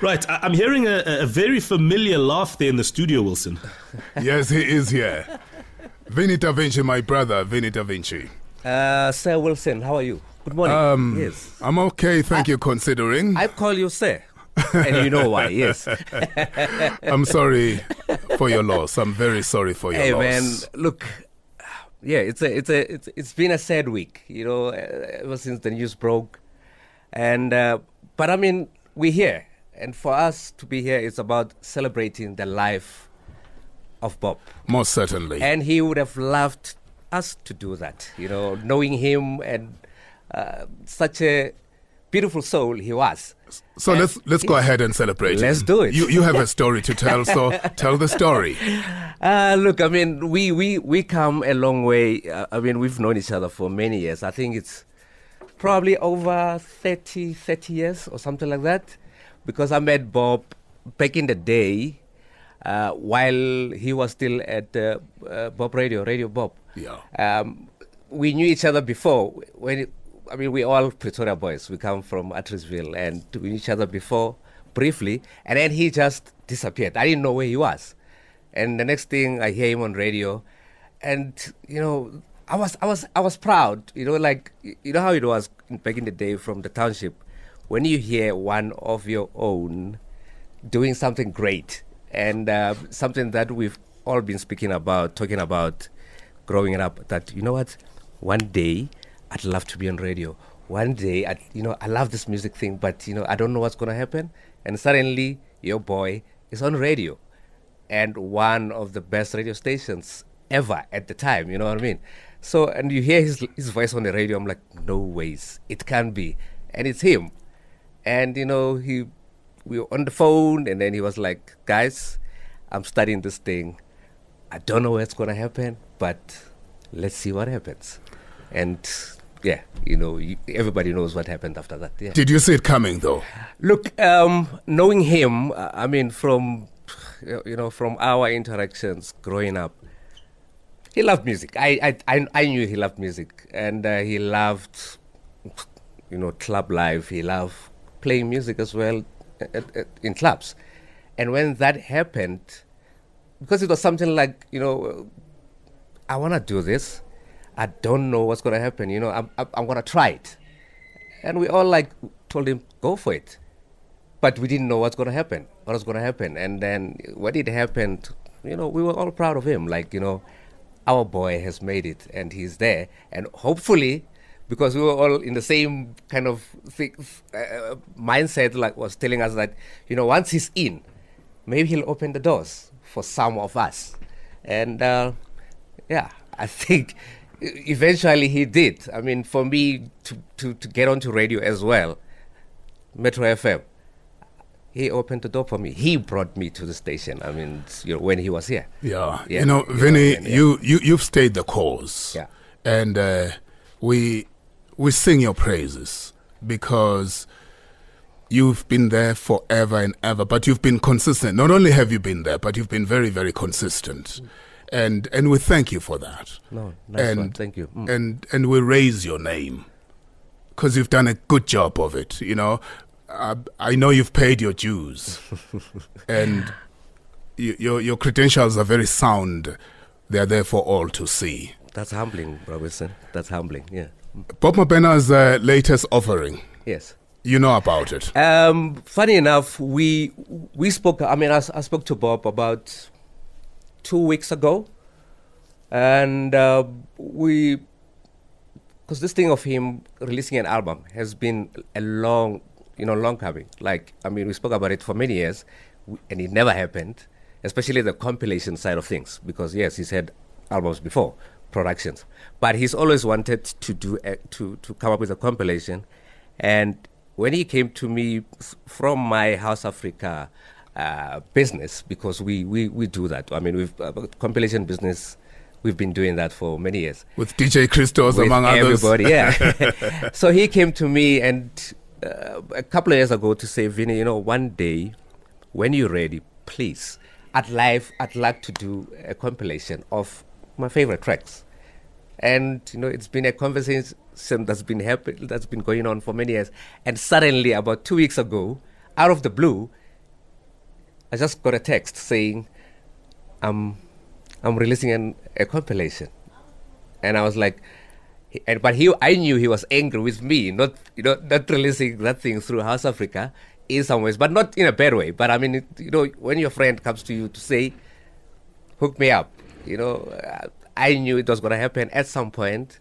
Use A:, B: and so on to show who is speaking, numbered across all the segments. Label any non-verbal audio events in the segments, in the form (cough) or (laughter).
A: Right, I- I'm hearing a, a very familiar laugh there in the studio, Wilson. (laughs)
B: yes, he is here. Vinny Da Vinci, my brother, Vinny Da Vinci.
C: Uh, Sir Wilson, how are you? Good morning.
B: Um,
C: yes.
B: I'm okay, thank you, considering.
C: I call you Sir. and you know why, yes. (laughs)
B: I'm sorry for your loss. I'm very sorry for your
C: hey,
B: loss.
C: man, look. Yeah, it's a, it's a, it's, it's been a sad week, you know, uh, ever since the news broke, and uh, but I mean, we're here, and for us to be here, it's about celebrating the life of Bob.
B: Most certainly.
C: And he would have loved us to do that, you know, knowing him and uh, such a beautiful soul he was.
B: So
C: And
B: let's let's go ahead and celebrate.
C: Let's do it.
B: You you have a story to tell, so (laughs) tell the story.
C: Uh, look, I mean, we, we, we come a long way. Uh, I mean, we've known each other for many years. I think it's probably over 30, 30 years or something like that. Because I met Bob back in the day uh, while he was still at uh, uh, Bop Radio, Radio Bop.
B: Yeah.
C: Um, we knew each other before. When it, I mean, we all Pretoria boys. We come from Atteridgeville, and we knew each other before briefly, and then he just disappeared. I didn't know where he was, and the next thing I hear him on radio, and you know, I was I was I was proud. You know, like you know how it was back in the day from the township, when you hear one of your own doing something great and uh, something that we've all been speaking about, talking about growing up. That you know what, one day I'd love to be on radio. One day, I, you know, I love this music thing, but you know, I don't know what's gonna happen. And suddenly, your boy is on radio, and one of the best radio stations ever at the time. You know what I mean? So, and you hear his his voice on the radio. I'm like, no ways, it can't be, and it's him. And you know, he we were on the phone, and then he was like, "Guys, I'm studying this thing. I don't know what's gonna happen, but let's see what happens." And yeah, you know, you, everybody knows what happened after that. Yeah.
B: Did you see it coming though?
C: Look, um, knowing him, I mean, from you know, from our interactions growing up, he loved music. I I I, I knew he loved music, and uh, he loved, you know, club life. He loved playing music as well at, at, in clubs, and when that happened, because it was something like you know, I want to do this. I don't know what's gonna happen. You know, I'm I'm, I'm gonna try it. And we all like told him, go for it. But we didn't know what's going to happen, what was going to happen. And then when it happened, you know, we were all proud of him. Like, you know, our boy has made it and he's there. And hopefully, because we were all in the same kind of thi- uh, mindset, like was telling us that, you know, once he's in, maybe he'll open the doors for some of us. And uh, yeah, (laughs) I think eventually he did. I mean, for me to, to, to get onto radio as well, Metro FM, he opened the door for me. He brought me to the station. I mean, you know, when he was here.
B: Yeah.
C: Yeah,
B: You know, Vinny, you, you you've stayed the course.
C: Yeah.
B: And uh, we we sing your praises because you've been there forever and ever, but you've been consistent. Not only have you been there, but you've been very, very consistent. And and we thank you for that.
C: No, nice
B: and,
C: one. Thank you. Mm.
B: And and we raise your name because you've done a good job of it. You know, I, I know you've paid your dues, (laughs) and your your credentials are very sound. They are there for all to see.
C: That's humbling, Robinson. That's humbling. Yeah.
B: Bob Mabena's uh, latest offering,
C: Yes.
B: you know about it.
C: Um, funny enough, we we spoke. I mean, I spoke to Bob about two weeks ago, and uh, we because this thing of him releasing an album has been a long, you know, long coming. Like, I mean, we spoke about it for many years, and it never happened. Especially the compilation side of things, because yes, he's had albums before, productions, but he's always wanted to do a, to to come up with a compilation. And when he came to me from my House Africa uh, business, because we, we, we do that. I mean, we've uh, compilation business. We've been doing that for many years
B: With DJ Christos,
C: with
B: among others.
C: everybody. Yeah. (laughs) (laughs) so he came to me and uh, a couple of years ago to say, Vinny, you know, one day when you're ready, please, I'd like I'd like to do a compilation of my favorite tracks. And you know, it's been a conversation that's been happen- that's been going on for many years. And suddenly, about two weeks ago, out of the blue, I just got a text saying, "I'm, I'm releasing an, a compilation," and I was like, and but he, I knew he was angry with me, not you know, not releasing that thing through House Africa in some ways, but not in a bad way. But I mean, it, you know, when your friend comes to you to say, "Hook me up," you know, I knew it was going to happen at some point,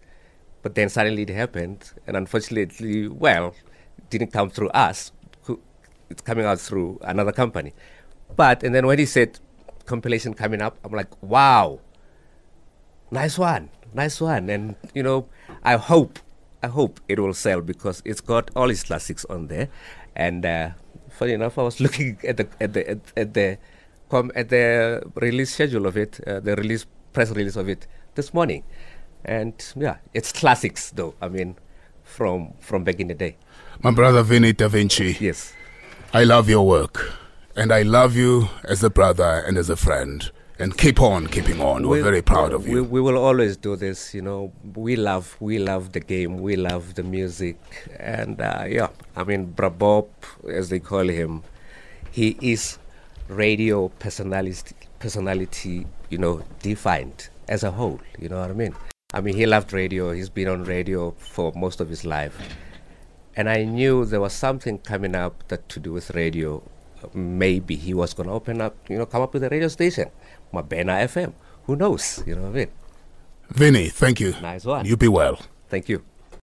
C: but then suddenly it happened, and unfortunately, well, it didn't come through us. It's coming out through another company. But and then when he said compilation coming up, I'm like, wow, nice one, nice one, and you know, I hope, I hope it will sell because it's got all his classics on there, and uh, funny enough, I was (laughs) looking at the at the at, at the com- at the release schedule of it, uh, the release press release of it this morning, and yeah, it's classics though. I mean, from from back in the day.
B: My brother Vinny Da Vinci.
C: Yes.
B: I love your work, and I love you as a brother and as a friend. And keep on keeping on. We're very proud of you.
C: We, we will always do this. You know, we love we love the game. We love the music, and uh, yeah, I mean, Brabob, as they call him, he is radio personality personality. You know, defined as a whole. You know what I mean? I mean, he loved radio. He's been on radio for most of his life and I knew there was something coming up that to do with radio. Maybe he was going to open up, you know, come up with a radio station, Mabena FM. Who knows? You know what I mean?
B: Vinny, thank you.
C: Nice one.
B: You be well.
C: Thank you.